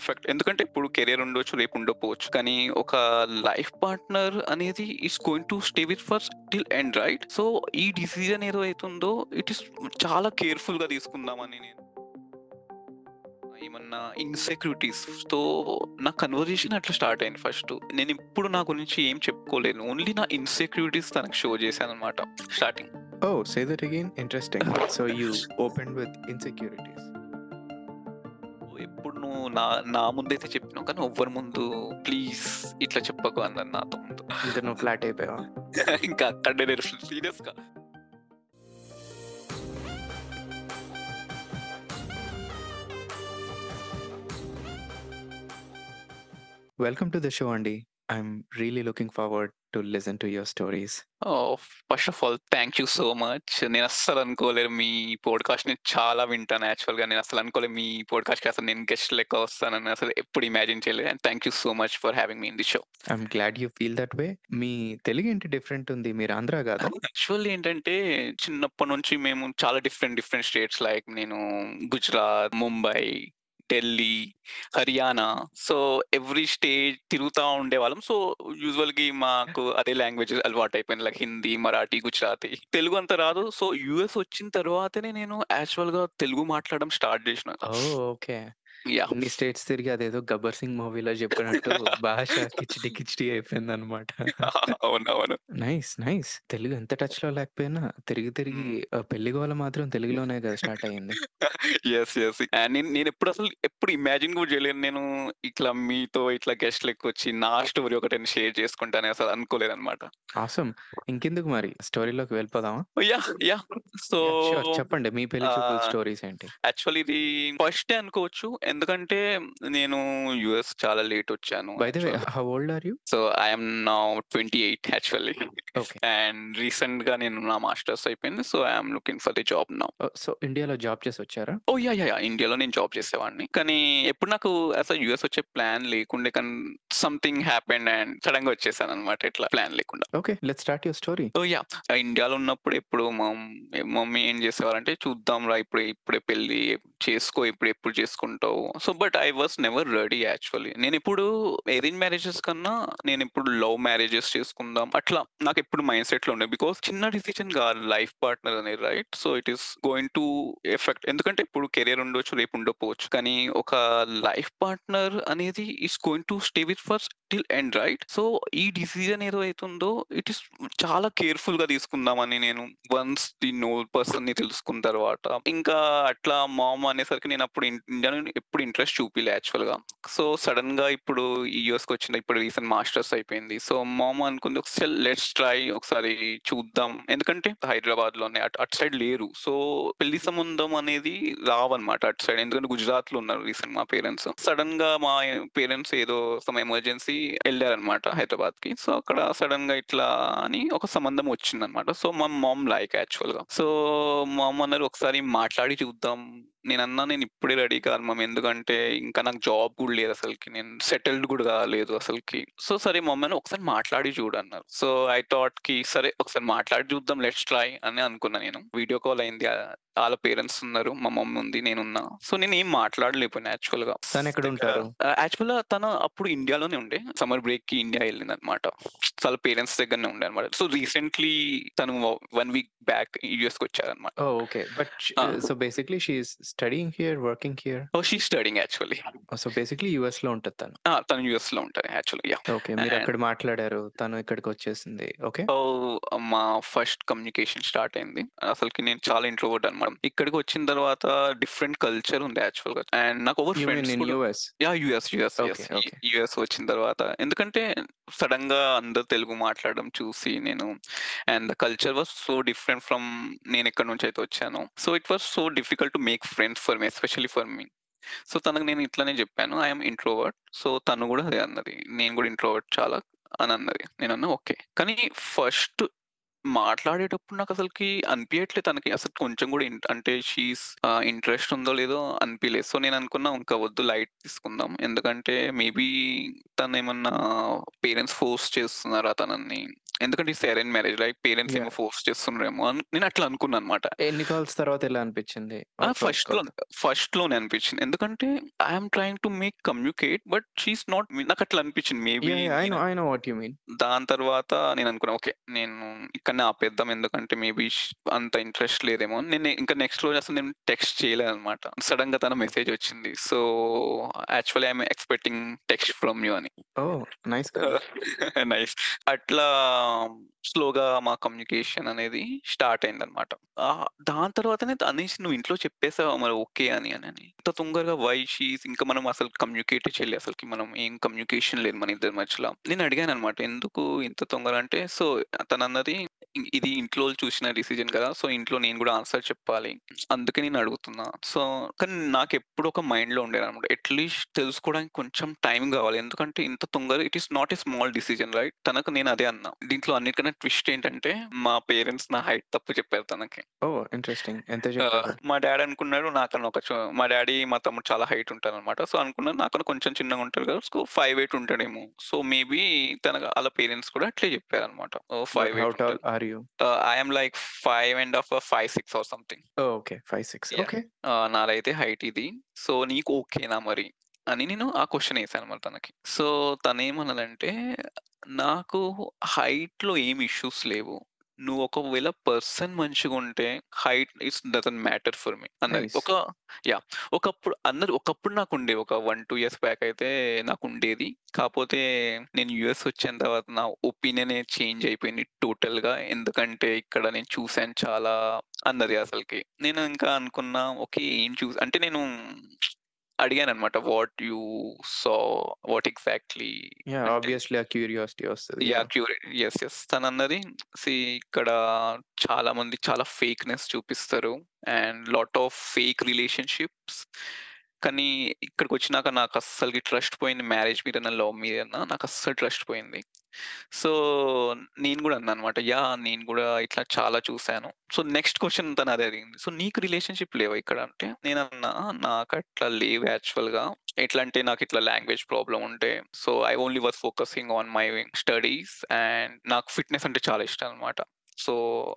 Effect. ఎందుకంటే ఇప్పుడు career ఉండొచ్చు, రేపు ఉండకపోవచ్చు. కానీ ఒక లైఫ్ పార్ట్నర్ అనేది is going to stay with for till end right? So, ఈ డిసిజన్ ఏదో అయితుందో ఇట్ ఈస్ చాలా కేర్‌ఫుల్‌గా తీసుకుందామని నేను ఏమన్నా ఇన్‌సెక్యూరిటీస్‌తో నా కన్వర్జేషన్ అట్లా స్టార్ట్ అయింది ఫస్టు. నేనిప్పుడు నా గురించి ఏం చెప్పుకోలేను. ఓన్లీ నా ఇన్‌సెక్యూరిటీస్ తనకి షో చేశాననమాట starting. Oh, say that again? Interesting. So you opened with insecurities. ఎప్పుడు నువ్వు నా నా ముందైతే చెప్పినావు కానీ ఎవ్వరి ముందు ప్లీజ్ ఇట్లా చెప్పకు అన్నాను నాతో ముందు. నువ్వు ఫ్లాట్ అయిపోయావా? ఇంకా అక్కడే నేను సీరియస్‌గా వెల్కమ్ టు ద షో అండి. I'm really looking forward to listen to your stories. Oh! First of all thank you so much. నేను అస్సలు అనుకోలేదు మీ పాడ్‌కాస్ట్‌ని చాలా వింటాను యాక్చువల్‌గా. నేను అసలు అనుకోలేదు మీ పాడ్‌కాస్ట్‌కి అసలు నేను గెస్ట్ లెక్క వస్తానని అసలు ఎప్పుడు ఇమాజిన్ చేయలేదు. And thank you so much for having me in the show. I'm glad you feel that way. మీ తెలుగేంటి డిఫరెంట్ ఉంది. మీరు ఆంధ్ర కాదా? యాక్చువల్లీ ఏంటంటే చిన్నప్పటి నుంచి మేము చాలా డిఫరెంట్ డిఫరెంట్ స్టేట్స్ లైక్ నేను Gujarat, Mumbai, Delhi, Haryana so every state తిరుగుతా ఉండేవాళ్ళం. సో యూజువల్‌గా మాకు అదే లాంగ్వేజెస్ అలవాటయిపోయింది. లైక్ హిందీ, మరాఠీ, గుజరాతీ. తెలుగు అంత రాదు. సో యూఎస్ వచ్చిన తర్వాతనే నేను యాక్చువల్‌గా తెలుగు మాట్లాడడం స్టార్ట్ చేసిన. ఓకే. యాహ్! అన్ని స్టేట్స్ తిరిగి అదేదో 'గబ్బర్ సింగ్' మూవీలో చెప్పినట్టు భాష కిచిడి కిచిడి అయిపోయిందన్నమాట. అవునవును. నైస్. నైస్. తెలుగు ఎంత టచ్‌లో లేకపోయినా తిరిగి తిరిగి హ్మ్. ఆహ్, పెళ్ళి గోల మాత్రం తెలుగులోనే కదా స్టార్ట్ అయింది. యెస్. యెస్. నేను నేనెప్పుడు అసలు ఎప్పుడు ఇమాజిన్ కూడా చేయలేను. నేను ఇట్లా మీతో ఇట్లా గెస్ట్ లెక్కొచ్చి నా స్టోరీ ఒకటి షేర్ చేసుకుంటానని అసలు అనుకోలేదన్నమాట. ఆసమ్. ఇంకెందుకు మరి స్టోరీలోకి వెళ్ళిపోదామా? Yeah! Yeah! So yeah! Sure. చెప్పండి. మీ పెళ్ళి చూపుల ఆహ్, స్టోరీస్ ఏంటి? యాక్చువల్లీ ఇది ఫస్టే అనుకోవచ్చు. ఎందుకంటే నేను యూఎస్ చాలా లేట్ వచ్చాను బై ద వే యాక్చువల్‌గా. How old are you? So I am now 28 actually. Okay. And రీసెంట్‌గా నేను నా మాస్టర్స్ అయిపోయింది. So I am looking for the job now. So ఇండియాలో జాబ్ చేసి వచ్చారా? యాహ్! యాహ్! యాహ్! ఇండియాలో నేను జాబ్ చేసేవాడిని. కానీ ఎప్పుడు నాకు అసలు యూఎస్ వచ్చే ప్లాన్ లేకుండే కానీ సంథింగ్ హ్యాపెండ్ అండ్ సడెన్‌గా వచ్చేసానన్నమాట ఇట్లా ప్లాన్ లేకుండా. Okay. Let's start your story. Oh! Yeah! ఇండియాలో ఉన్నప్పుడు ఎప్పుడు మమ్ మమ్మీ ఏం చేసేవారంటే చూద్దాంరా ఇప్పుడే ఇప్పుడే పెళ్ళి చేసుకో ఇప్పుడు ఎప్పుడు చేసుకుంటావు. So but I was never ready actually. నేను ఇప్పుడు అరేంజ్ మ్యారేజెస్ కన్నా నేను ఇప్పుడు లవ్ మ్యారేజెస్ చేసుకుందాం అట్లా నాకెప్పుడు మైండ్ సెట్‌లో ఉండే. బికాజ్ చిన్న డిసిజన్ కాదు లైఫ్ పార్ట్నర్ అనేది right? So it is going to effect. ఎందుకంటే ఇప్పుడు కెరియర్ ఉండొచ్చు, రేపు ఉండకపోవచ్చు. కానీ ఒక లైఫ్ పార్ట్నర్ అనేది is going to stay with for till end right? So ఈ డిసిజన్ ఏదో ఇట్ ఈస్ చాలా కేర్‌ఫుల్‌గా తీసుకుందామని నేను వన్స్ ది నో పర్సన్‌ని తెలుసుకున్న తర్వాత ఇంకా అట్లా మామ్ అనేసరికి నేను అప్పుడు ఇండియా ఎప్పుడు ఇంట్రెస్ట్ చూపిలే యాక్చువల్‌గా. సో సడన్గా ఇప్పుడు ఈ యూఎస్‌కి వచ్చిన ఇప్పుడు రీసెంట్ మాస్టర్స్ అయిపోయింది. సో మామ అనుకుంది ఒకసారి లెట్స్ ట్రై ఒకసారి చూద్దాం. ఎందుకంటే హైదరాబాద్‌లోనే అటు అటు సైడ్ లేరు. సో పెళ్ళి సంబంధం అనేది రావన్నమాట అటు సైడ్. ఎందుకంటే గుజరాత్‌లో ఉన్నారు రీసెంట్ మా పేరెంట్స్. సడన్గా మా పేరెంట్స్ ఏదో సమ్ ఎమర్జెన్సీ ఎళ్ళారన్నమాట హైదరాబాద్‌కి. సో అక్కడ సడన్గా ఇట్లా అని ఒక సంబంధం వచ్చిందనమాట సో మా మామ్ లైక్ యాక్చువల్‌గా. సో మామ్ అన్నారు ఒకసారి మాట్లాడి చూద్దాం. నేనన్నా నేను ఇప్పుడే రెడీ కాదు మమ్మీ. ఎందుకంటే ఇంకా నాకు జాబ్ కూడా లేదు అసలకి. నేను సెటిల్డ్ కూడా కాలేదు అసలకి. సో సరే మమ్మీ అని ఒకసారి మాట్లాడి చూడు అన్నారు. సో ఐ థాట్‌కి సరే ఒకసారి మాట్లాడి చూద్దాం లెట్స్ ట్రై అని అనుకున్నా నేను. వీడియో కాల్ అయింది. ఆళ్ళ పేరెంట్స్ ఉన్నారు. మా మమ్మీ ఉంది. నేనున్నా. సో నేనేం మాట్లాడలేకపోయినా యాక్చువల్‌గా. తనెక్కడ ఇంకా ఉంటారు? ఆహ్, యాక్చువల్‌గా తను అప్పుడు ఇండియాలోనే ఉండే. సమ్మర్ బ్రేక్‌కి ఇండియా ఎళ్ళిందన్నమాట. వాళ్ళ పేరెంట్స్ దగ్గరనే ఉండే అన్నమాట. సో రీసెంట్‌లీ తను 1 వీక్ బ్యాక్ యూఎస్‌కి వచ్చారన్నమాట. ఓహ్! Okay. But! So basically studying here, working here? Oh! She is studying actually. So basically యూఎస్‌లో ఉంటది తను. ఆ! తను యూఎస్‌లో ఉంటారు యాక్చువల్‌గా. యాహ్! ఓకే. మీరు అక్కడ మాట్లాడారు. తను ఇక్కడికొచ్చేసింది. ఓకే. సో మా ఫస్ట్ కమ్యూనికేషన్ స్టార్ట్ అయింది. అసలకి నేను చాలా ఇంట్రోవర్ట్ అన్నమాట. ఇక్కడికి వచ్చిన తర్వాత డిఫరెంట్ కల్చర్ ఉంది యాక్చువల్‌గా. అండ్ నాకు యూ మీన్ ఫ్రెండ్స్ ఇన్ కూడా US? Yeah! US, US, okay. Okay. US వచ్చిన తర్వాత ఎందుకంటే సడెన్‌గా అందరూ తెలుగు మాట్లాడడం చూసి నేను and the culture was so different from నేను ఎక్కడి నుంచి అయితే వచ్చానో. So it was so difficult to make friends for me especially for me. So తనకు నేను ఇట్లనే చెప్పాను. I introvert. సో తను కూడా అదే అన్నది. నేను కూడా ఇంట్రోవర్ట్ చాలా అని అన్నది. నేను అన్నా ఓకే. కానీ ఫస్ట్ మాట్లాడేటప్పుడు నాకసలకి అనిపియట్లే తనకి అసలు కొంచెం గూడా ఇంట్ అంటే షీ ఈస్ ఆహ్, ఇంట్రెస్ట్ ఉందో లేదో అనిపియలేదు. సో, నేననుకున్నా ఇంకా వద్దు లైట్ తీసుకుందాం. ఎందుకంటే మేబీ తనేమన్నా పేరెంట్స్ ఫోర్స్ చేస్తున్నారా తనని? ఎందుకంటే it's arrange marriage right? Parents ఏమో యాహ్! ఫోర్స్ చేస్తున్నారేమో అని నేనట్లా అనుకున్నాననమాట. ఎన్ని కాల్స్ తర్వాత ఎలా అనిపిచ్చింది? ఆ! ఆహ్, ఫస్ట్ ఫస్ట్‌లో కాల్. ఫస్ట్‌లోనే అనిపిచ్చింది. ఎందుకంటే I am trying to make communicate but she is not నాకట్లా అనిపిచ్చింది. Maybe yeah! యాహ్! ఐ నేను I know what you mean. దాని తర్వాత నేననుకున్నా ఓకే. నేను ఇక్కడనే ఆపేద్దాం. ఎందుకంటే మేబీ అంత ఇంట్రెస్ట్ లేదేమో అని నేను ఇంకా నెక్స్ట్ రోజు అసలు నేను టెక్స్ట్ చేయలేదనమాట. సడెన్‌గా తన మెసేజ్ వచ్చింది. So, actually I am expecting text from you అని. నైస్ కదా! నైస్. అట్లా స్లోగా మా కమ్యూనికేషన్ అనేది స్టార్ట్ అయిందనమాట. ఆహ్, దాని తర్వాతనే అనేసి "నువ్వు ఇంట్లో చెప్పేసావా మరి ఓకే" అని అనని. ఇంత తొందరగా వై షీ ఈస్ ఇంకా మనం అసలు కమ్యూనికేటే చేయలే అసలకి మనం ఏం కమ్యూనికేషన్ లేదు మన ఇద్దరి మధ్యల. నేను అడిగాననమాట. ఎందుకు ఇంత తొందర అంటే సో, తనన్నది "ఇ ఇది ఇంట్లో వాళ్ళు చూసిన డిసిజన్ కదా! సో, ఇంట్లో నేను గూడా ఆన్సర్ చెప్పాలి. అందుకే నేను అడుగుతున్నా." సో, కానీ నాకెప్పుడు ఒక మైండ్‌లో ఉండేదనమాట. అట్‌లీస్ట్ తెలుసుకోవడానికి కొంచెం టైం గావాలి. ఎందుకంటే ఇంత తొందర it is not a small decision right? తనకు నేను అదే అన్నా. దీంట్లో అన్నిటికన్నా ట్విస్ట్ ఏంటంటే మా పేరెంట్స్ నా హైట్ తప్పు చెప్పారు తనకి. ఓహ్! ఇంట్రెస్టింగ్. ఎంత! చెప్పారు? మా డ్యాడీ అనుకున్నాడు నాకన్నా ఒక మా డ్యాడీ, మా తమ్ముడు చాలా హైట్ ఉంటారనమాట. సో, అనుకున్నాను నాకన్నా కొంచెం చిన్నగా ఉంటారు కదా! సో, 5'8" ఉంటాడేమో. సో, మేబీ తన ఆళ్ళ పేరెంట్స్ కూడా అట్లే చెప్పారనమాట. ఓహ్! బట్ హౌ 5'8" టాల్ ఉంటది. Are you? Ah, I am like 5 and half or 5'6" or something. Oh! Okay. 5, 6 yeah! Okay. Ah! నాదైతే హైట్ ఇది. సో, నీకు ఓకేనా మరి? అని నేను ఆ క్వెషన్ ఏసాననమాట తనకి. సో, తనేమన్నదంటే నాకు హైట్‌లో ఏమి ఇష్యూస్ లేవు. నువ్వు ఒకవేళ person మంచిగుంటే height it's doesn't matter for me అన్నది. నైస్. ఒక యాహ్! ఒకప్పుడు అందరు ఒకప్పుడు నాకుండేవి. ఒక 1, 2 ఇయర్స్ బ్యాక్ అయితే నాకుండేది. కాపోతే నేను యూఎస్ వచ్చిన తర్వాత నా ఒపీనియనే చేంజ్ అయిపోయింది టోటల్‌గా. ఎందుకంటే ఇక్కడ నేను చూసాను చాలా అన్నది అసలకి. నేను ఇంకా అనుకున్నా ఓకే. ఏం చూసి అంటే నేను అడిగాననమాట. What you saw? What exactly! అంటే ఆబ్వియస్‌లీ ఆ క్యూరియాసిటీ వస్తది! గదా! క్యూరి యెస్. యెస్. తనన్నది సీ ఇక్కడ చాలా మంది చాలా ఫేక్‌నెస్ చూపిస్తారు. And lot of fake relationships. కానీ ఇక్కడికి వచ్చినాక నాకు అస్సలు ట్రస్ట్ పోయింది. మ్యారేజ్ మీద లవ్ మీదన్నా నాకు అస్సలు ట్రస్ట్ పోయింది. సో, నేను కూడా అన్నా అనమాట యా నేను కూడా ఇట్లా చాలా చూసాను. సో, నెక్స్ట్ క్వశ్చన్ తను అదే అడిగింది. సో, నీకు రిలేషన్‌షిప్ లేవు ఇక్కడ అంటే నేను అన్నా నాకు అట్లా లేవు యాక్చువల్‌గా. ఎట్లా అంటే నాకు ఇట్లా లాంగ్వేజ్ ప్రాబ్లం ఉంటే so, I only was focusing on my studies and నాకు ఫిట్‌నెస్ అంటే చాలా ఇష్టం అనమాట. So,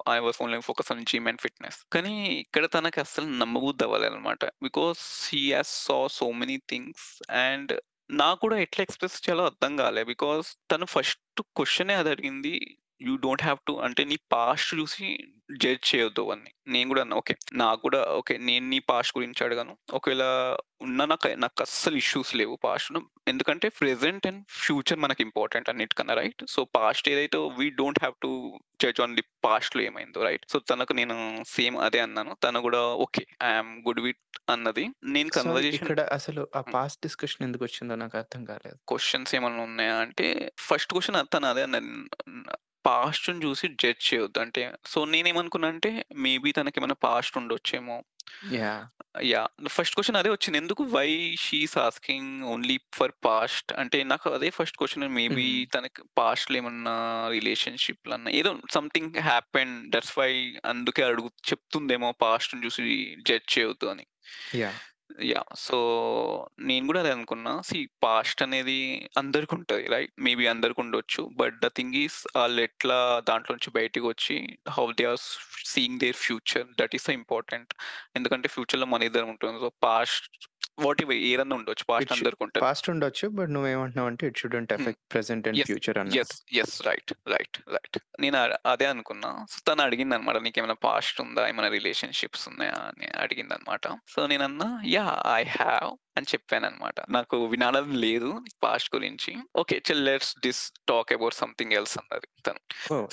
I was only focus on gym and fitness. కానీ ఇక్కడ తనకి అస్సలు నమ్మబుద్ధి అవ్వలేదనమాట. Because he has saw so many things and నాకు కూడా ఎట్లా ఎక్స్‌ప్రెస్ చేయాలో అర్థం కాలే బికాస్ తను ఫస్ట్ క్వశ్చనే అది అడిగింది. యూ డోంట్ హావ్ టు అంటే నీ పాస్ట్ చూసి జడ్జ్ చేయొద్దు అని. నేను గూడా అన్నా ఓకే. నాకు కూడా ఓకే. నేను నీ పాస్ట్ గురించి అడగను. ఒకవేళ ఉన్నా నాకు నాకస్సలు ఇష్యూస్ లేవు పాస్ట్‌లో. ఎందుకంటే ప్రెజెంట్ అండ్ ఫ్యూచర్ మనకి ఇంపార్టెంట్ అన్నిటికన్నా రైట్? సో, పాస్ట్ ఏదైతే we don't have to judge on the పాస్ట్‌లో ఏమైందో రైట్? సో, తనకు నేను సేమ్ అదే అన్నాను. తను గూడా okay. I am good with అన్నది. నేను కన్వర్జేషన్ ఇక్కడ అసలు ఆ. పాస్ట్ డిస్కషన్ ఎందుకొచ్చిందో నాకు అర్థం కాలేదు. క్వెషన్స్ ఏమన్నా ఉన్నాయా అంటే ఫస్ట్ క్వెషన్ తను అదే అన్నది. పాస్ట్‌ని చూసి జడ్జ్ చేయొద్దు. అంటే సో, నేనేమనుకున్నా అంటే మేబీ తనకేమైనా పాస్ట్ ఉండొచ్చేమో. యాహ్! యాహ్! ఫస్ట్ క్వెషన్ అదే వచ్చింది. ఎందుకు why she is asking only for past అంటే నాకు అదే ఫస్ట్ క్వెషన్ మేబీ హ్మ్. తనకి పాస్ట్‌లో ఏమన్నా రిలేషన్‌షిప్‌లన్నా ఏదో సంథింగ్ హ్యాపెండ్ దట్స్ వై అందుకే అడుగు చెప్తుందేమో పాస్ట్‌ని చూసి జడ్జ్ చేయొద్దు అని. యాహ్! యాహ్! సో, నేను గూడా అదే అనుకున్నా. సీ పాస్ట్ అనేది అందరికుంటది రైట్? మేబీ అందరికుండొచ్చు. బట్ ద థింగ్ ఈస్ ఆళ్ళెట్లా దాంట్లో నుంచి బయటికొచ్చి how they are seeing their future that is the important. ఎందుకంటే ఫ్యూచర్‌లో మన ఇద్దరం ఉంటాం. సో, పాస్ట్ వాట్ ఎవర్ ఏదన్నా ఉండొచ్చు. పాస్ట్ ఇట్ షు అందరికుంటది. పాస్ట్ ఉండొచ్చు. But నువ్వేమంటున్నావంటే it shouldn't. Effect present and. Future అన్నట్టు. Yes. Yes. Right. Right. Right. నేను అదే అనుకున్నా. సో, తను అడిగిందనమాట. నీకేమైనా పాస్ట్ ఉందా? ఏమైనా రిలేషన్‌షిప్స్ ఉన్నాయా? అని అడిగిందనమాట. సో, నేనన్నా యాహ్! ఐ హావ్ అని చెప్పాననమాట. నాకు వినాలని లేదు పాస్ట్ గురించి. Okay. Chill let's this talk about something else అన్నది తను. సో.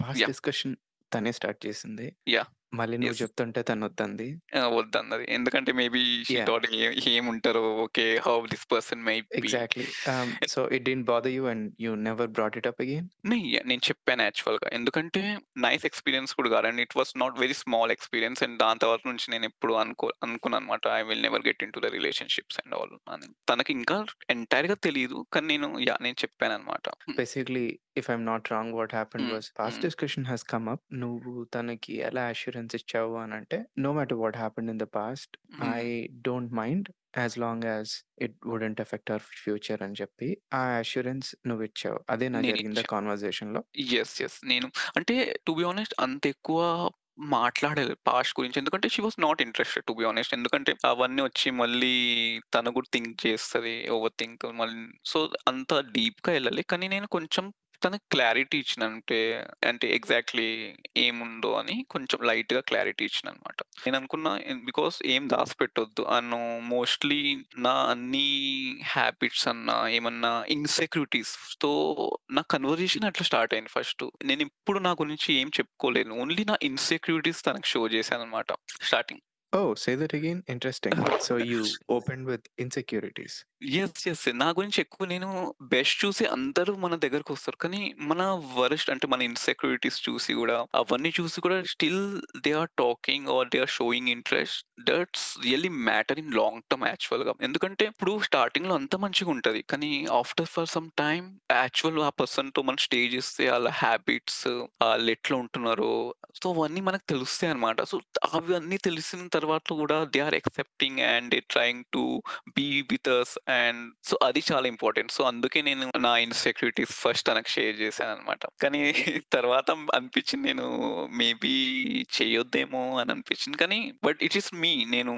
పాస్ట్! డిస్కషన్ తనే స్టార్ట్ చేసింది. యాహ్! మళ్ళీ నువ్వు యెస్. చెప్తుంటే తనొద్దంది. ఆ! వద్దన్నది. ఎందుకంటే మేబీ షీ యాహ్! థాట్ ఏ ఏముంటారో okay. How this person might be. Exactly. Ah, so, it didn't bother you and you never brought it up again? నే నేను చెప్పాను యాక్చువల్‌గా. ఎందుకంటే నైస్ ఎక్స్‌పీరియన్స్ కూడా కాదు. And it was not very small experience and దాని తర్వాత నుంచి నేనెప్పుడు అనుకో అనుకున్నాననమాట. I will never get into the relationships and all అని. తనకి ఇంకా ఎంటైర్‌గా తెలీదు. కానీ నేను యాహ్! నేను చెప్పాననమాట. హ్మ్. Basically if I'm not wrong what happened hmm. Was past. Discussion has come up. నువ్వు తనకి ఎలా అష్యూరెన్స్ ఇచ్చావు అనంటే, no matter what happened in the past I. Don't mind as long as it wouldn't affect our future అని చెప్పి ఆ assurance నువ్విచ్చావు. అదేనా జరిగిందా నేనిచ్చా. కాన్వర్జేషన్‌లో? యెస్. యెస్. నేను అంటే టు బి హానెస్ట్ అంతెక్కువ మాట్లాడలేదు పాస్ట్ గురించి. ఎందుకంటే she was not interested to be honest. ఎందుకంటే అవన్నీ వచ్చి మళ్ళీ తను కూడా థింక్ చేస్తది. ఓవర్ థింక్ మళ్ సో అంత డీప్‌గా ఎళ్ళలే. కానీ నేను కొంచెం తనకి క్లారిటీ ఇచ్చిన. అంటే, అంటే ఎగ్జాక్ట్‌లీ ఏముందో అని కొంచెం లైట్గా క్లారిటీ ఇచ్చిన అనమాట నేను అనుకున్నా బికాస్ ఏం దాచిపెట్టొద్దు అను మోస్ట్‌లీ నా అన్ని హ్యాబిట్స్ అన్నా, ఏమన్నా ఇన్సెక్యూరిటీస్తో నా కన్వర్జేషన్ అట్లా స్టార్ట్ అయింది ఫస్ట్ నేను ఇప్పుడు నా గురించి ఏం చెప్పుకోలేను. ఓన్లీ నా ఇన్‌సెక్యూరిటీస్ తనకి షో చేశాను అనమాట starting. Oh! Say that again. Interesting. So you opened with insecurities. Yes. Yes. నా గురించి ఎక్కువ నేను బెస్ట్ చూసి అందరూ మన దగ్గరకొస్తారు. కానీ మన వరస్ట్ అంటే మన ఇన్‌సెక్యూరిటీస్ చూసి గూడా, అవన్నీ చూసి కూడా still they are talking are they are showing interest. That's really matter in long term యాక్చువల్‌గా. ఎందుకంటే ఇప్పుడు స్టార్టింగ్‌లో అంతా మంచిగుంటది. కానీ after for some time actual ఆ పర్సన్‌తో మనం స్టే చేస్తే ఆళ్ళ హ్యాబిట్స్, ఆళ్ళెట్లా ఉంటున్నారో సో అవన్నీ మనకు తెలుస్తాయన్నమాట. సో అవన్నీ తెలిసిన తర్వాత కూడా they are accepting and they trying to be with us and so అది చాలా ఇంపార్టెంట్. సో అందుకే నేను నా ఇన్‌సెక్యూరిటీస్ ఫస్ట్ తనకి షేర్ చేశాను అనమాట కానీ తర్వాత అనిపించింది నేను మేబీ చేయొద్దేమో అని అనిపించింది. కానీ బట్ ఇట్ ఈస్ మీ. నేను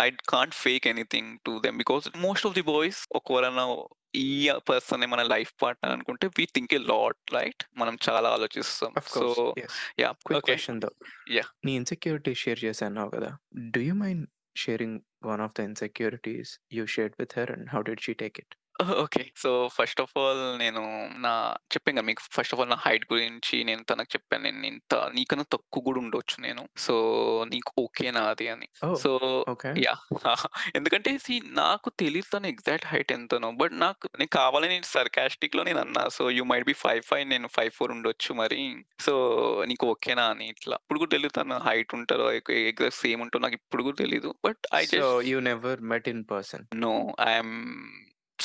I can't fake anything to them. Because most of the boys ఒకవరన్నా ఈ పర్సనే మన లైఫ్ పార్ట్నర్ అనుకుంటే we think a lot right? మనం చాలా ఆలోచిస్తాం. So! Quick okay. Question though. Yeah! నీ ఇన్‌సెక్యూరిటీస్ షేర్ చేశానన్నావు కదా! Do you mind sharing one of the insecurities you shared with her and how did she take it? Okay. So first of all నేను నా చెప్పాను కదా మీకు first of all నా height గురించి నేను తనకు చెప్పాను. నేను ఇంత నీకన్నా తక్కువ కూడా ఉండొచ్చు నేను. సో నీకు ఓకేనా అది అని. ఓహ్! So okay. యాహ్! ఎందుకంటే సీ నాకు తెలీదు తన ఎగ్జాక్ట్ హైట్ ఎంతనో. బట్ నాకు నేను కావాలని సర్కాస్టిక్‌లో నేను అన్నా. సో యూ మైట్ బి 5'5" నేను 5'4" ఉండొచ్చు మరి. సో నీకు ఓకేనా అని ఇట్లా. ఇప్పుడు కూడా తెలీదు తన హైట్ ఉంటదో ఎగ్జాక్ట్ సేమ్ ఉంటదో నాకు ఇప్పుడు కూడా తెలీదు. But I just you never met in person. No. I am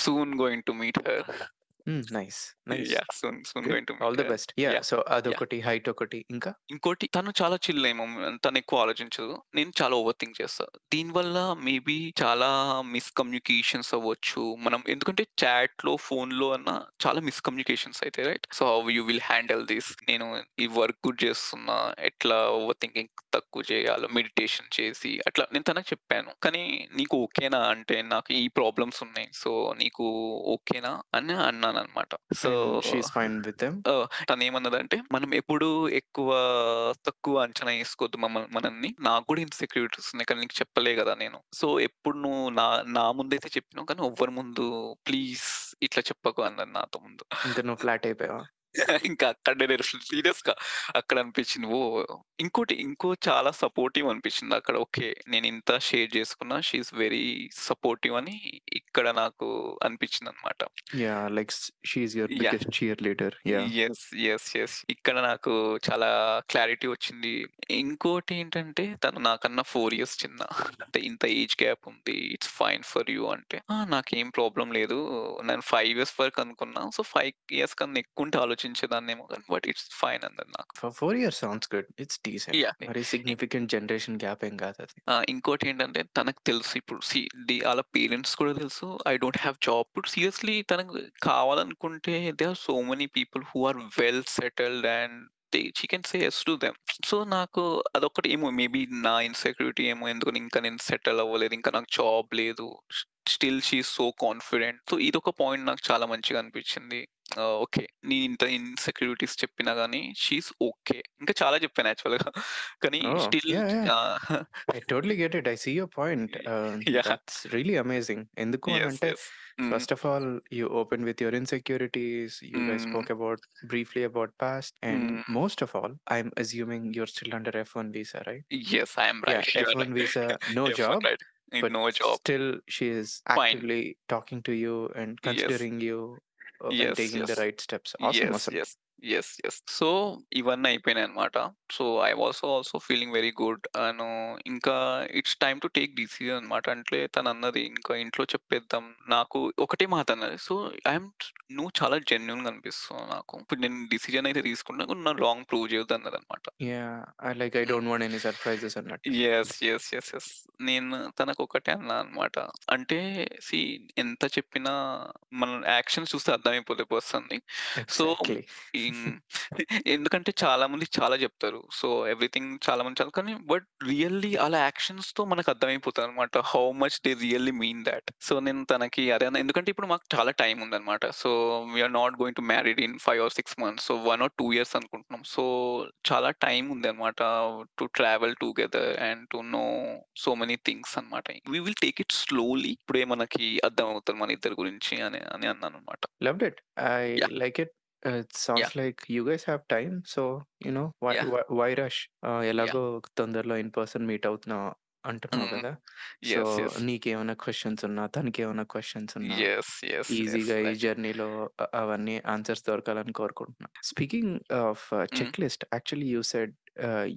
soon going to meet her. Hmm. Nice. Nice. Yeah! Soon soon good. Going to all the. Best. Yeah! Yeah! So yeah! అదొకటి, height ఒకటి. ఇంకా? ఇంకోటి తను చాలా chill ఏమో తను ఎక్కువ ఆలోచించదు. నేను చాలా ఓవర్ థింక్ చేస్తా. దీనివల్ల మేబీ చాలా మిస్‌కమ్యూనికేషన్స్ అవ్వచ్చు. మనం ఎందుకంటే చాట్‌లో, ఫోన్‌లో అన్నా చాలా మిస్‌కమ్యూనికేషన్స్ అయితాయి right? So how you will handle this? నేను ఈ వర్క్ కూడా చేస్తున్నా. ఎట్లా ఓవర్ థింకింగ్ తక్కువ చేయాలో మెడిటేషన్ చేసి అట్లా నేను తనకి చెప్పాను. కానీ నీకు ఓకేనా అంటే నాకు ఈ ప్రాబ్లమ్స్ ఉన్నాయి. సో నీకు ఓకేనా అని అన్నాననమాట. So fine with them? ఆహ్, తనేమన్నదంటే మనం ఎప్పుడు ఎక్కువ తక్కువ అంచనా మమ్మల్ని మనల్ని. నాకు కూడా ఇన్‌సెక్యూరిటీస్ ఉన్నాయి. కానీ నీకు చెప్పలే కదా నేను. సో ఎప్పుడు నువ్వు నా నా ముందైతే చెప్పినావు కానీ ఎవ్వరి ముందు ప్లీజ్ ఇట్లా చెప్పకు అన్నది నాతో ముందు. ఫ్లాట్ అయిపోయావా? ఇంకా అక్కడనే నేను సీరియస్‌గా అక్కడ అనిపించింది. ఓహ్! ఇంకోటి ఇంకో చాలా సపోర్టివ్ అనిపించింది అక్కడ. ఓకే. నేను ఇంత షేర్ చేసుకున్నా షీ ఈస్ వెరీ సపోర్టివ్ అని ఇక్కడ నాకు అనిపించిందనమాట. Yeah! Like she is your yeah! Biggest cheerleader. Yeah! Yes. Yes. Yes. ఇక్కడ నాకు చాలా క్లారిటీ వచ్చింది. ఇంకోటి ఏంటంటే తను నాకన్నా 4 ఇయర్స్ చిన్న. అంటే ఇంత ఏజ్ గ్యాప్ ఉంది. ఇట్స్ ఫైన్ ఫర్ యూ అంటే, ఆ! నాకేం ప్రాబ్లమ్ లేదు. నేను 5 ఇయర్స్ వరకు అనుకున్నా. సో 5 ఇయర్స్ కన్నా ఎక్కువుంటే ఆలోచించేదాన్నేమో గాని బట్ ఇట్స్ ఫైన్ అన్నది నాకు. For 4 years sounds good. It's decent. Yeah! మరి సిగ్నిఫికెంట్ జనరేషన్ గ్యాప్ ఏం కాదది. ఆ! ఇంకోటేంటంటే తనకు తెలుసు ఇప్పుడు సీ ది ఆళ్ళ పేరెంట్స్ కూడా తెలుసు. I don't have job. ఇప్పుడు సీరియస్‌లీ తనకు కావాలనుకుంటే they are so many people who are well settled and she can say yes to them. So నాకు అదొక్కటి ఏమో మేబీ నా ఇన్‌సెక్యూరిటీ ఏమో ఎందుకని ఇంకా నేను సెటిల్ అవ్వలేదు. ఇంకా నాకు జాబ్ లేదు. Still she so confident. So ఇదొక పాయింట్ నాకు చాలా మంచిగా అనిపించింది. ఓకే. నేను ఇంత ఇన్‌సెక్యూరిటీస్ చెప్పినా గాని షీ ఈస్ ఓకే. ఇంకా చాలా చెప్పాను యాక్చువల్‌గా. కానీ ఓహ్! Still I totally get it. I see your point. That's really amazing. ఎందుకు. హ్మ్. First of all you open with your insecurities. You guys. Spoke about briefly about past and. Most of all I am assuming you are still under F one visa right? Yes. I am yeah! Right. F one right. Visa, no F one job. Right. but no job. Still, she is actively Fine. talking to you and considering yes. you uh, yes, and taking yes. the right steps. Awesome, yes, awesome. yes. Yes. Yes. So, ఇవన్నీ అయిపోయినాయన్నమాట. So, I was also feeling very good. అను ఇంకా it's time to take decision అన్నమాట. అంటే తనన్నది ఇంకా ఇంట్లో చెప్పేద్దాం. నాకు ఒకటే మాట అన్నది. సో, ఐ యామ్ నువ్వు చాలా జెన్యూన్‌గా అనిపిస్తున్నావు నాకు. ఇప్పుడు నేను డిసిజన్ అయితే తీసుకున్నా నన్ను రాంగ్ ప్రూవ్ చేయొద్దు అన్నదన్నమాట. Yeah! I like I. Don't want any surprises అన్నట్టు. యెస్. యెస్. యెస్. యెస్. నేను తనకొకటే అన్నా అన్నమాట. అంటే సీ ఎంత చెప్పినా మన యాక్షన్స్ చూస్తే అర్థమైపోతాయి పర్సన్‌ని. సో. ఎందుకంటే చాలా మందికి చాలా చెప్తారు. సో, ఎవ్రీథింగ్ చాలా మంది చాలా కానీ బట్ రియల్లీ ఆళ్ళ యాక్షన్స్‌తో మనకు అర్థమైపోతదన్నమాట. How much they really mean that. So, నేను తనకి అదే అన్నా. ఎందుకంటే ఇప్పుడు మాకు చాలా టైమ్ ఉందన్నమాట. So, we are not going to married in 5 or 6 months. So, 1 or 2 years అనుకుంటున్నాం. సో, చాలా టైమ్ ఉందన్నమాట. To travel together and to know so many things అన్నమాట. We will take it slowly. ఇప్పుడే మనకి అర్థమవుతది మన ఇద్దరి గురించి అని అని అన్నానన్నమాట. Loved it. I! Like it. It sounds yeah! Like you guys have time. So, you know why yeah! Why why rush? Ah, yeah! ఎలాగో తొందరలో ఇన్ పర్సన్ మీట్ అవుతున్నావు అంటున్నావు హ్మ్. కదా! So, yes. యెస్. నీకేమైనా క్వెషన్స్ ఉన్నా, తనకేమైనా questions ఉన్నా yes. Yes. Yes. ఈజీగా ఈ లైక్ జర్నీలో అవన్నీ ఆన్సర్స్ దొరకాలని కోరుకుంటున్నా. Speaking of. Checklist actually you said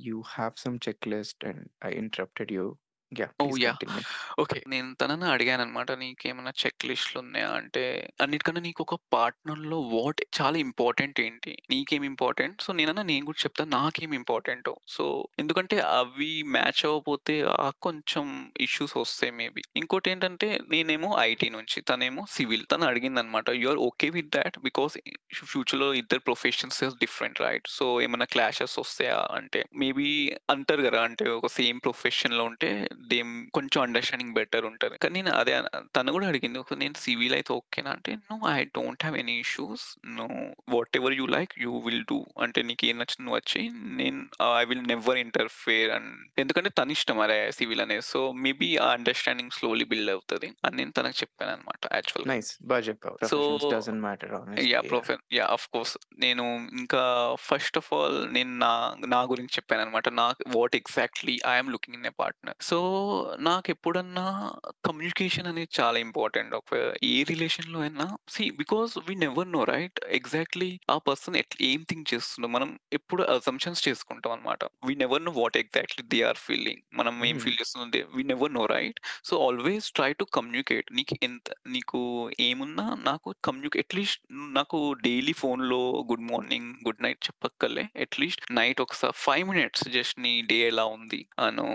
you have some checklist and I interrupted you. Yeah! Oh! Please yeah! Continue. Okay. నేను తనని అడిగానన్నమాట. నీకేమైనా చెక్ లిస్ట్‌లున్నాయా అంటే, అన్నిటికన్నా నీకొక పార్ట్నర్‌లో వాట్ చాలా ఇంపార్టెంట్ ఏంటి? నీకేం ఇంపార్టెంట్? సో, నేనన్నా నేను కూడా చెప్తాను నాకేం ఇంపార్టెంటో. సో, ఎందుకంటే అవి మ్యాచ్ అవ్వకపోతే ఆహ్, కొంచెం ఇష్యూస్ వస్తాయి మేబీ. ఇంకోటేంటంటే నేనేమో ఐటీ నుంచి, తనేమో సివిల్. తను అడిగిందన్నమాట. You are okay with that? Because ఫ్యూచర్‌లో ఇద్దరు professions is different right? So, ఏమైనా క్లాషెస్ వస్తాయా? అంటే మేబీ అంటారు గదా! అంటే ఒక సేమ్ ప్రొఫెషన్‌లో ఉంటే దేమ్ కొంచెం అండర్‌స్టాండింగ్ బెటర్ ఉంటది. కానీ నేను అదే తను కూడా అడిగింది. ఒక నేను సివిల్ అయితే ఓకేనా? అంటే no I don't have any issues. No whatever you like you will do. అంటే నీకేం నచ్చింది నువ్వు వచ్చెయి. నేను I will never interfere and ఎందుకంటే తన ఇష్టం అదే సివిల్ అనేది. సో, మేబీ ఆ అండర్‌స్టాండింగ్ స్లోలీ బిల్డ్ అవుతది అని నేను తనకి. నైస్. బా చెప్పావు. So professions doesn't matter honestly. Yeah! Yeah! ప్రొఫె yeah! Of course. నేను ఇంకా ఫస్ట్ ఆఫ్ ఆల్ నేను నా నా గురించి చెప్పానన్నమాట. నాకు what exactly I am looking in a partner. So, నాకెప్పుడన్నా communication అనేది చాలా ఇంపార్టెంట్. ఒక ఏ రిలేషన్‌లో అయినా see because we never know right? Exactly ఆ పర్సన్ ఎట్ ఏం థింక్ చేస్తుండో మనం ఎప్పుడు అసంప్షన్స్ చేసుకుంటాం అన్నమాట. We never know what exactly they are feeling. మనం ఏం హ్మ్. ఫీల్ చేస్తున్నాం they we never know right? So, always try to communicate. నీకు ఎంత నీకు ఏమున్నా నాకు కమ్యూనికే అట్‌లీస్ట్ నాకు డైలీ ఫోన్‌లో గుడ్ మార్నింగ్, గుడ్ నైట్ చెప్పక్కర్లే. అట్‌లీస్ట్ నైట్ ఒకసారి 5 మినిట్స్ జస్ట్ నీ డే ఎలా ఉంది? అను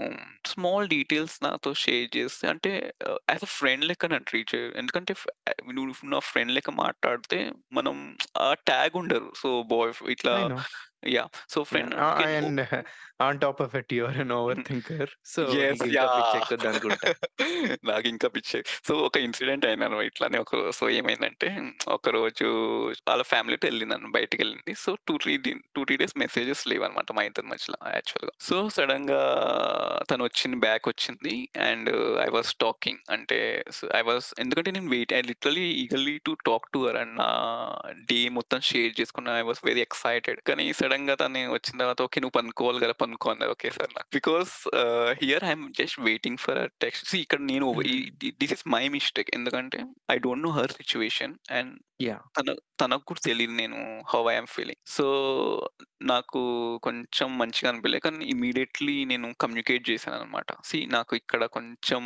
స్మాల్ డీటెయిల్స్ నాతో షేర్ చేస్తే అంటే యాజ్ అ ఫ్రెండ్ లెక్క నన్ను ట్రీట్ చేయు. ఎందుకంటే నువ్వు నా ఫ్రెండ్ లెక్క మాట్లాడితే మనం ఆ ట్యాగ్ ఉండరు. సో, బాయ్ ఇట్లా so, can oh and on top of it you are an over hmm. Thinker. So, yes. నీకు ఇంకా పిచ్చే. సో, ఒక ఇన్సిడెంట్ అయిందన్నమాట. ఇట్లానే ఒక సో, ఏమైందంటే ఒకరోజు వాళ్ళ ఫ్యామిలీతో ఎళ్ళిందన్న బయటికెళ్ళింది. సో, 2, 3 డి 2, 3 డేస్ మెసేజెస్ లేవన్నమాట మా ఇద్దరి మధ్యలో యాక్చువల్‌గా. సో, సడెన్‌గా తనొచ్చింది బ్యాక్ వచ్చింది అండ్ ఐ వాస్ టాకింగ్ అంటే ఐ వాస్ ఎందుకంటే నేను wait I literally eagerly to talk to her and నా డే మొత్తం షేర్ చేసుకున్న. I was very excited. కానీ సడెన్‌గా తను వచ్చిన తర్వాత ఓకే. నువ్వు పనుకోవాలి కదా! పనుకో అన్నది ఒకేసారి నాకు. Because ah, here I am just waiting for text. ఇక్కడ నేను. This is my mistake. ఎందుకంటే I don't know her situation and yeah! తన తనకు కూడా తెలీదు నేను how I am feeling. So, నాకు కొంచెం మంచిగా అనిపియలే. కానీ ఇమ్మీడియేట్‌లీ నేను కమ్యూనికేట్ చేశానన్నమాట. సీ నాకు ఇక్కడ కొంచెం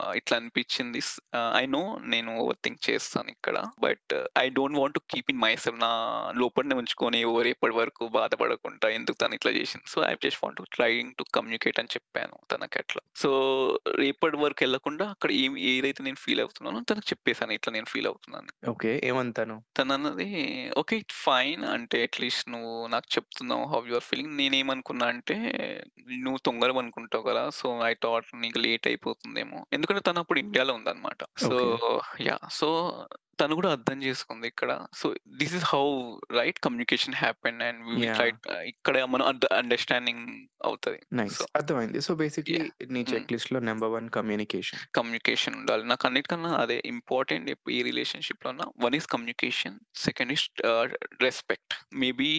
ఆహ్, ఇట్లా అనిపించింది. స్ ఆహ్, ఐ నో నేను ఓవర్ థింక్ చేస్తాను ఇక్కడ. But I don't want to keep in myself నా లోపలనే ఉంచుకొని ఓ రేపటి వరకు బాధపడకుండా ఎందుకు తను ఇట్లా చేసింది. So, I just want to trying to communicate అని చెప్పాను తనకట్లా. సో, రేపటి వరకు ఎళ్ళకుండా అక్కడ ఏం ఏదైతే నేను ఫీల్ అవుతున్నానో తనకు చెప్పేసాను. ఇట్లా నేను ఫీల్ అవుతున్నాను. ఓకే. ఏమని తను? తనన్నది ఓకే. It's fine. అంటే అట్‌లీస్ట్ నువ్వు నాకు చెప్తున్నావు హౌ యూ ఆర్ ఫీలింగ్. నేనేమనుకున్నా అంటే నువ్వు తొందరగా పనుకుంటావు కదా! సో, ఐ థాట్ నీకు లేట్ అయిపోతుందేమో. ఎందుకంటే తను అప్పుడు ఇండియాలో ఉందన్నమాట. So, okay. యాహ్! సో, తను కూడా అర్థం చేసుకుంది ఇక్కడ. So, this is how right communication happened and we will try yeah! ఇక్కడ మనం అండ అండర్‌స్టాండింగ్ అవుతది. నైస్. సో అర్థమైంది. So, basically yeah! నీ హ్మ్. చెక్ లిస్ట్‌లో నంబర్ 1 కమ్యూనికేషన్. కమ్యూనికేషన్ ఉండాలి. నాకు అన్నిటికన్నా అదే ఇంపార్టెంట్ ఏ రిలేషన్‌షిప్‌లో అన్నా one is communication. Second is ah, respect. Maybe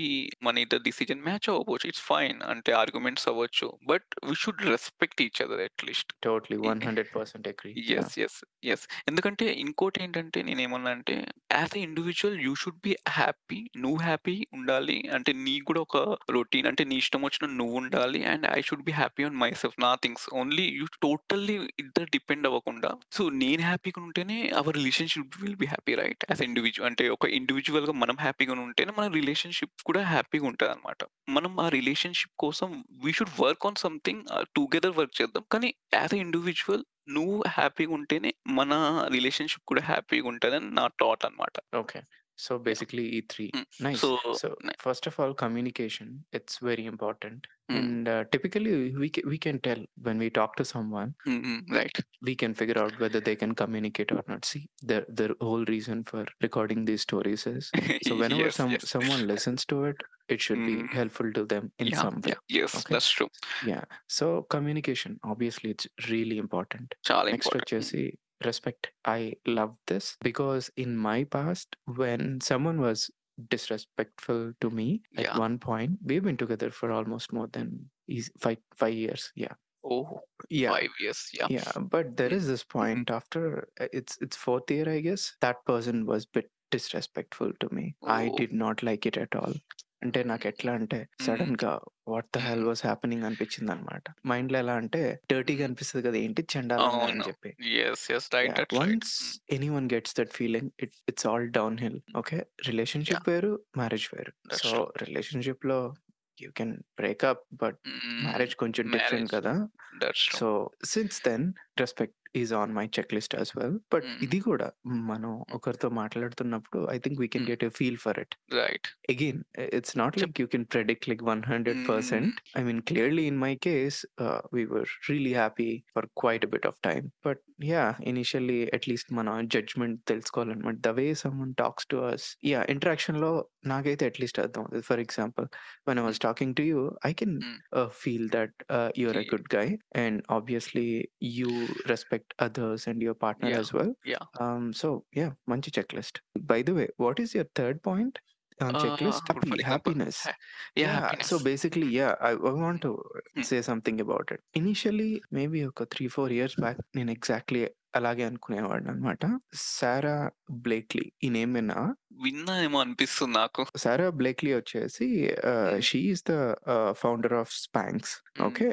మన ఇద్దరి డిసిజన్ మ్యాచ్ అవ్వకపోవచ్చు. It's fine. అంటే ఆర్గ్యుమెంట్స్ అవ్వచ్చు. But we should respect each other at least. Totally ఈ 100% agree. Yes. Yeah! Yes. Yes. ఎందుకంటే ఇంకోటేంటంటే నేనేమన్నా ఏంటనంటే as a individual you should be happy. నువ్వు హ్యాపీ ఉండాలి. అంటే నీకు కూడా ఒక రొటీన్ అంటే నీ ఇష్టం వచ్చిన నువ్వు ఉండాలి and I should be happy on myself నా థింగ్స్ ఓన్లీ యూ టోటల్లీ ఇద్దరు డిపెండ్ అవ్వకుండా సో నేను హ్యాపీగా ఉంటేనే our relationship will be happy right? As individual అంటే ఒక ఇండివిజువల్గా మనం హ్యాపీగా ఉంటేనే మన రిలేషన్‌షిప్ కూడా హ్యాపీగా ఉంటదనమాట. మనం ఆ రిలేషన్‌షిప్ కోసం we should work on something together work చేద్దాం. కానీ యాస్ ఎ ఇండివిజువల్ నువ్వు హ్యాపీగా ఉంటేనే మన రిలేషన్‌షిప్ కూడా హ్యాపీగా ఉంటదని నా థాట్ అనమాట. ఓకే. So yeah! బేసిక్‌లీ ఈ 3 హ్మ్. నైస్. సో సో నే first of all communication it's very important. Hmm. And typically we K we can tell when we talk to someone hmm. Hmm. Right. we can figure out whether they can communicate or not. See, the the whole reason for recording these stories is so whenever yes. some yes. someone listens to it, it should be హ్మ్. helpful to them in yeah! some way. Yeah! Yes. Okay. That's true. Yeah. So communication, obviously, it's really important. చాలా Next important. హ్మ్. వచ్చేసి respect. I love this because in my past, when someone was disrespectful to me at yeah! one point, we've been together for almost more than eas- five five years. Yeah. Oh! Yeah. 5 years. Yeah! Yeah, but there హ్మ్. is this హుహు. point after uh, it's it's fourth year, I guess. That person was bit disrespectful to me. I oh! did not like it at all. అంటే నాకు ఎట్లా అంటే హ్మ్. సడన్‌గా what the hell. Was happening అనిపించిందనమాట. మైండ్‌లో ఎలా అంటే డర్టీగా. అనిపిస్తది కదా! ఏంటి చెండాలంగా అని. చెప్పి. once హ్మ్. anyone gets that feeling, it it's all downhill. Okay, relationship yeah! వేరు, మ్యారేజ్ వేరు. So true. రిలేషన్‌షిప్‌లో you can break up but. Marriage కొంచెం డిఫరెంట్. కదా! So since then respect is on my check list as well. But hmm. ఇది కూడా మనం హ్మ్. ఒకరితో మాట్లాడుతున్నప్పుడు I think we can hmm. Get a feel for it. Right. Again, i- it's not చెప్ like you can predict like 100%. హ్మ్. I mean, clearly in my case, uh, we were really happy for quite a bit of time. But yeah, initially, at least మన judgment తెలుసుకోవాలన్నమాట. The way someone talks to us, yeah, interaction లో నాకైతే at least అర్థం అవుతుంది. For example, when I was హ్మ్. talking to you, I can హ్మ్. uh, feel that uh, you're a ఈ good guy and obviously you respect others and your partner yeah! as well. Yeah! Um, so yeah, మంచి checklist. By the way, what is your third point? on ah, checklist ఇప్పుడు happy for example happiness హ్యా yeah! yeah happiness. so basically hmm. yeah I, I want to హ్మ్. say something about it initially maybe ఒక three four years back నేను exactly అలాగే అనుకునేవాడిని అనమాట సారా బ్లేక్లీ ఈ name విన్నా విన్నానేమో అనిపిస్తుంది నాకు. సారా బ్లేక్లీ వచ్చేసి హ్మ్. She is the founder of Spanx. Okay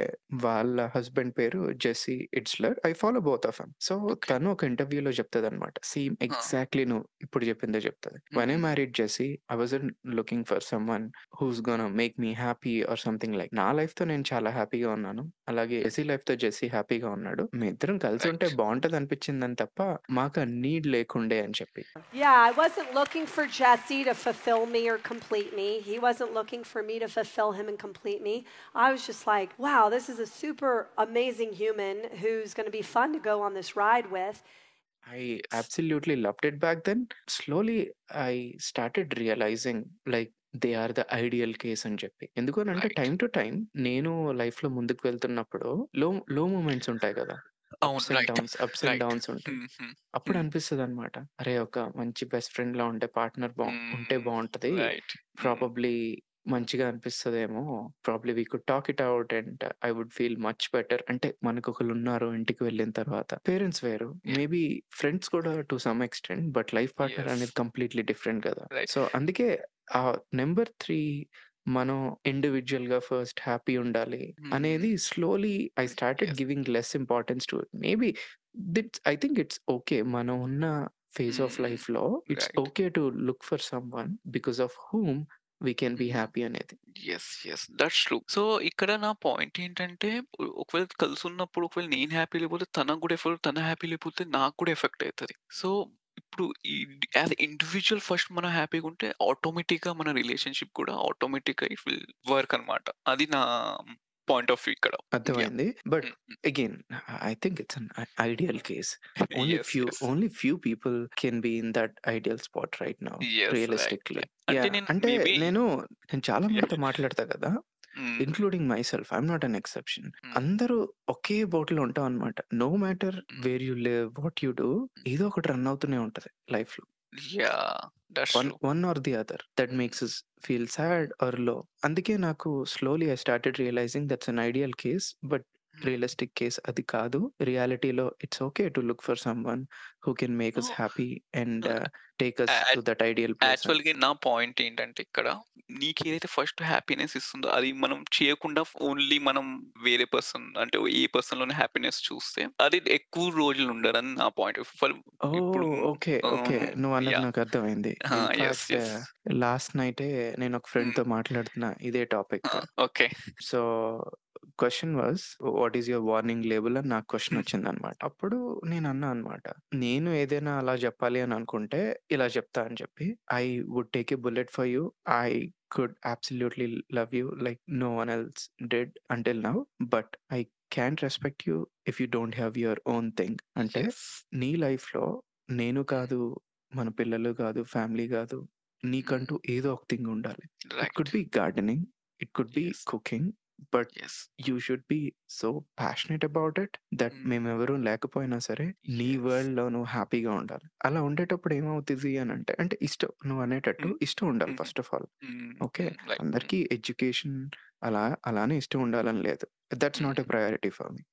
వాళ్ళ హస్బెండ్ పేరు Jesse Itzler I follow both of so. తను ఒక ఇంటర్వ్యూలో చెప్తుంది అనమాట సేమ్! ఎగ్జాక్ట్లీ నువ్వు ఇప్పుడు చెప్పిందే చెప్తుంది when I hmm. Married Jesse I was looking for someone who's gonna make me happy or something like నా లైఫ్తో నేను చాలా హ్యాపీగా ఉన్నాను అలాగే జెస్సీ లైఫ్తో జెస్సీ హ్యాపీగా ఉన్నాడు మీ ఇద్దరం కలిసి ఉంటే. బాగుంటది అనిపించిందని తప్ప మాకు ఆ నీడ్ లేకుండే అని చెప్పి Yeah, I wasn't looking for Jesse to fulfill me or complete me. He wasn't looking for me to fulfill him and complete me. I was just like, wow, this is a super amazing human who's going to be fun to go on this ride with. I absolutely loved it back then. Slowly, I started realizing like they are the ideal case అని చెప్పి ఎందుకనంటే right. Time to time నేను life లో ముందుకు వెళ్తున్నప్పుడు లో లో moments ఉంటాయి కదా అవును. Ups and right. Downs ups and right. Downs ఉంటాయి హ్మ్. హ్మ్. అప్పుడు హ్మ్. అనిపిస్తుంది అనమాట అరే ఒక మంచి బెస్ట్ ఫ్రెండ్ లా ఉంటే పార్ట్నర్ బా ఉంటే హ్మ్. బాగుంటది రైట్. హ్మ్. ప్రాబబ్లీ మంచిగా అనిపిస్తదేమో probably we could talk it out and I would feel much better అంటే మనకు ఒకరు ఉన్నారు ఇంటికి వెళ్ళిన తర్వాత పేరెంట్స్ వేరు యాహ్! మేబీ ఫ్రెండ్స్ కూడా to some extent but life partner yes. అనేది కంప్లీట్లీ డిఫరెంట్ కదా రైట్. సో అందుకే ఆ నెంబర్ త్రీ మనం ఇండివిజువల్గా ఫస్ట్ హ్యాపీ ఉండాలి హ్మ్. అనేది slowly I started yes. Giving less importance to maybe this I think it's okay మనం ఉన్న ఫేజ్ ఆఫ్ హ్మ్. లైఫ్లో it's right. Okay to look for someone because of whom we can be. Happy అనేది yes. Yes. That's true. So, ఇక్కడ నా point ఏంటంటే ఒ ఒకవేళ కలిసున్నప్పుడు ఒకవేళ నేను హ్యాపీ లేకపోతే తనకు కూడా ఎఫెక్ట్ తను హ్యాపీ లేకపోతే నాకు కూడా ఎఫెక్ట్ అయితది. సో, ఇప్పుడు ఈ ఎ ఇండివిడ్యువల్ ఫస్ట్ మనం హ్యాపీగా ఉంటే ఆటోమేటిక్‌గా మన రిలేషన్‌షిప్ కూడా ఆటోమేటిక్‌గా ఇట్ విల్ వర్క్ అన్నమాట. అది నా పాయింట్ ఆఫ్ వ్యూ ఇక్కడ. అర్థమైంది but. Again I think it's an ideal case only. Few. Only few people can be in that ideal spot right now. Realistically. అంటే! నేను నేను చాలా! మందితో మాట్లాడతా కదా హ్మ్. Including myself I'm not an exception hmm. అందరూ ఒకే బోట్లో ఉంటాం అనమాట no matter hmm. Where you live what you do. ఏదో ఒకటి రన్ అవుతూనే ఉంటది లైఫ్లో! That's one true. One or the other that. Makes us feel sad ఆర్లో అందుకే నాకు slowly I started realizing that's an ideal case but realistic case అది కాదు. రియాలిటీలో it's okay to look for someone who can make us. Happy and take us to that ideal person. యాక్చువల్‌గా నా point ఏంటంటే ఇక్కడ నీకేదైతే first happiness ఇస్తుందో అది మనం చేయకుండా ఓన్లీ మనం వేరే పర్సన్ అంటే ఏ పర్సన్‌లోనే హ్యాపీనెస్ చూస్తే అది ఎక్కువ రోజులు ఉండరని నా పాయింట్. ఇప్పుడు! ఓకే. ఓకే. ఆహ్, నువ్వన్నది యాహ్! నాకు అర్థమైంది. లాస్ట్ నైటే నేను ఒక హ్మ్. ఫ్రెండ్‌తో మాట్లాడుతున్నా ఇదే topic. Okay. So, question was what is your warning label అని నాకు క్వెషన్ హ్మ్. వచ్చిందనమాట. అప్పుడు నేనన్నా అనమాట. నేను ఏదైనా అలా చెప్పాలి అని అనుకుంటే ఇలా చెప్తా అని చెప్పి. I would take a bullet for you. I could absolutely love you like no one else did until now. But I can't respect you if you don't have your own thing. అంటే yes. నీ లైఫ్‌లో నేను. కాదు, మన పిల్లలు కాదు, family కాదు. నీకంటూ ఏదో ఒక థింగ్ ఉండాలి. It could. Be gardening. It could be yes. Cooking. But. You should be so passionate about it that. మేమెవరు లేకపోయినా సరే నీ యెస్. వరల్డ్‌లో నువ్వు హ్యాపీగా ఉండాలి. అలా ఉండేటప్పుడు ఏమవుతది అనంటే అంటే ఇష్టం నువ్వు అనేటట్టు హ్మ్. ఇష్టం ఉండాలి హ్మ్. First of all. హ్మ్. ఓకే. అందరికీ ఎడ్యుకేషన్ అలా అలానే ఇష్టం ఉండాలని లేదు. That's not a. Priority for me.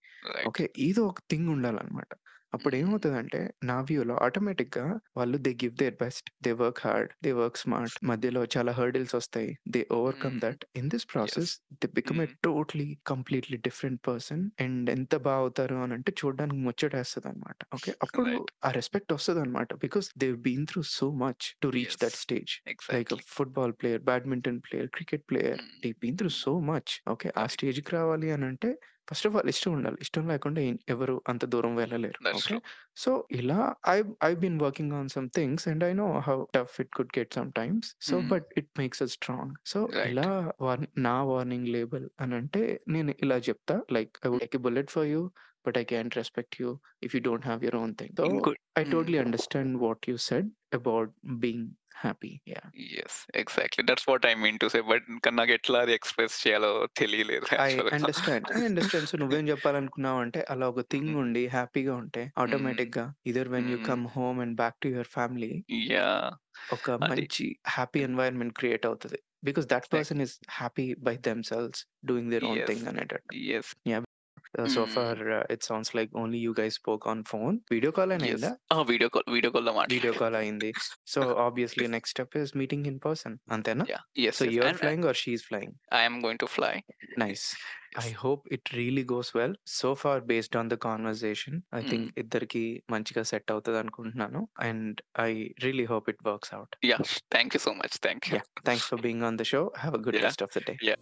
Okay. ఏదో ఒక థింగ్ ఉండాలనమాట. అప్పుడు. ఏమవుతదంటే నా వ్యూలో ఆటోమేటిక్‌గా వాళ్ళు they give their best. They work hard. They work smart. మధ్యలో చాలా హర్డిల్స్ వస్తాయి. They overcome. That. In this. Process they become a. Totally completely different person. And ఎంత బా అవుతారు అనంటే చూడడానికి ముచ్చటేస్తదనమాట. ఓకే. అప్పుడు. ఆ respect వస్తదనమాట. Because they been through so much to reach. That stage. Like. Football player, badminton player, cricket player. They been through. So much. Okay. ఆ అది. స్టేజ్‌కి రావాలి అనంటే ఫస్ట్ ఆఫ్ ఆల్ ఇష్టం ఉండాలి. ఇష్టం లేకుండా ఎవరు అంత దూరం వెళ్ళలేరు. That's okay. ట్రూ. సో, ఇలా I I've been working on some things and I know how tough it could get sometimes. So, hmm. But it makes us strong. So, right. ఇలా వార్న్ నా వార్నింగ్ లేబుల్ అనంటే నేను ఇలా చెప్తా. Like I would take a bullet for you. But I can't respect you if you don't have your own thing. So, ఇంకో I hmm. Totally understand what you said about being happy. Yeah! Yes. Exactly. That's what I mean to say. But కానీ నాకెట్లా అది express చేయాలో తెలియలేదు I. Understand. I understand. So, నువ్వేం చెప్పాలనుకున్నావంటే అలా ఒక థింగ్ హ్మ్. ఉండి హ్యాపీగా ఉంటే హ్మ్. ఆటోమేటిక్‌గా either when you. Come home and back to your family yeah! ఒక. మంచి హ్యాపీ. ఎన్వైర్న్‌మెంట్ క్రియేట్ అవుతది. Because that person is happy by themselves doing their own. Thing అనేటట్టు. Yeah! So hmm. Far it sounds like only you guys spoke on phone. Video call అయినా yes. అయిందా? ఆ! Video call video కాల్‌లో video call మాట్లాడాను. అయింది. So, obviously next step is meeting in person అంతేనా? Yeah! Yes. So, yes. You are and flying or she is flying? I am going to fly. Nice. I yes. Hope it really goes well. So far based on the conversation I think hmm. ఇద్దరికీ మంచిగా set అవుతదనుకుంటున్నాను. And I really hope it works out. Yeah! Thank you so much. Thank you. Yeah! Thanks for being on the show. Have a good yeah! Rest of the day. Yeah!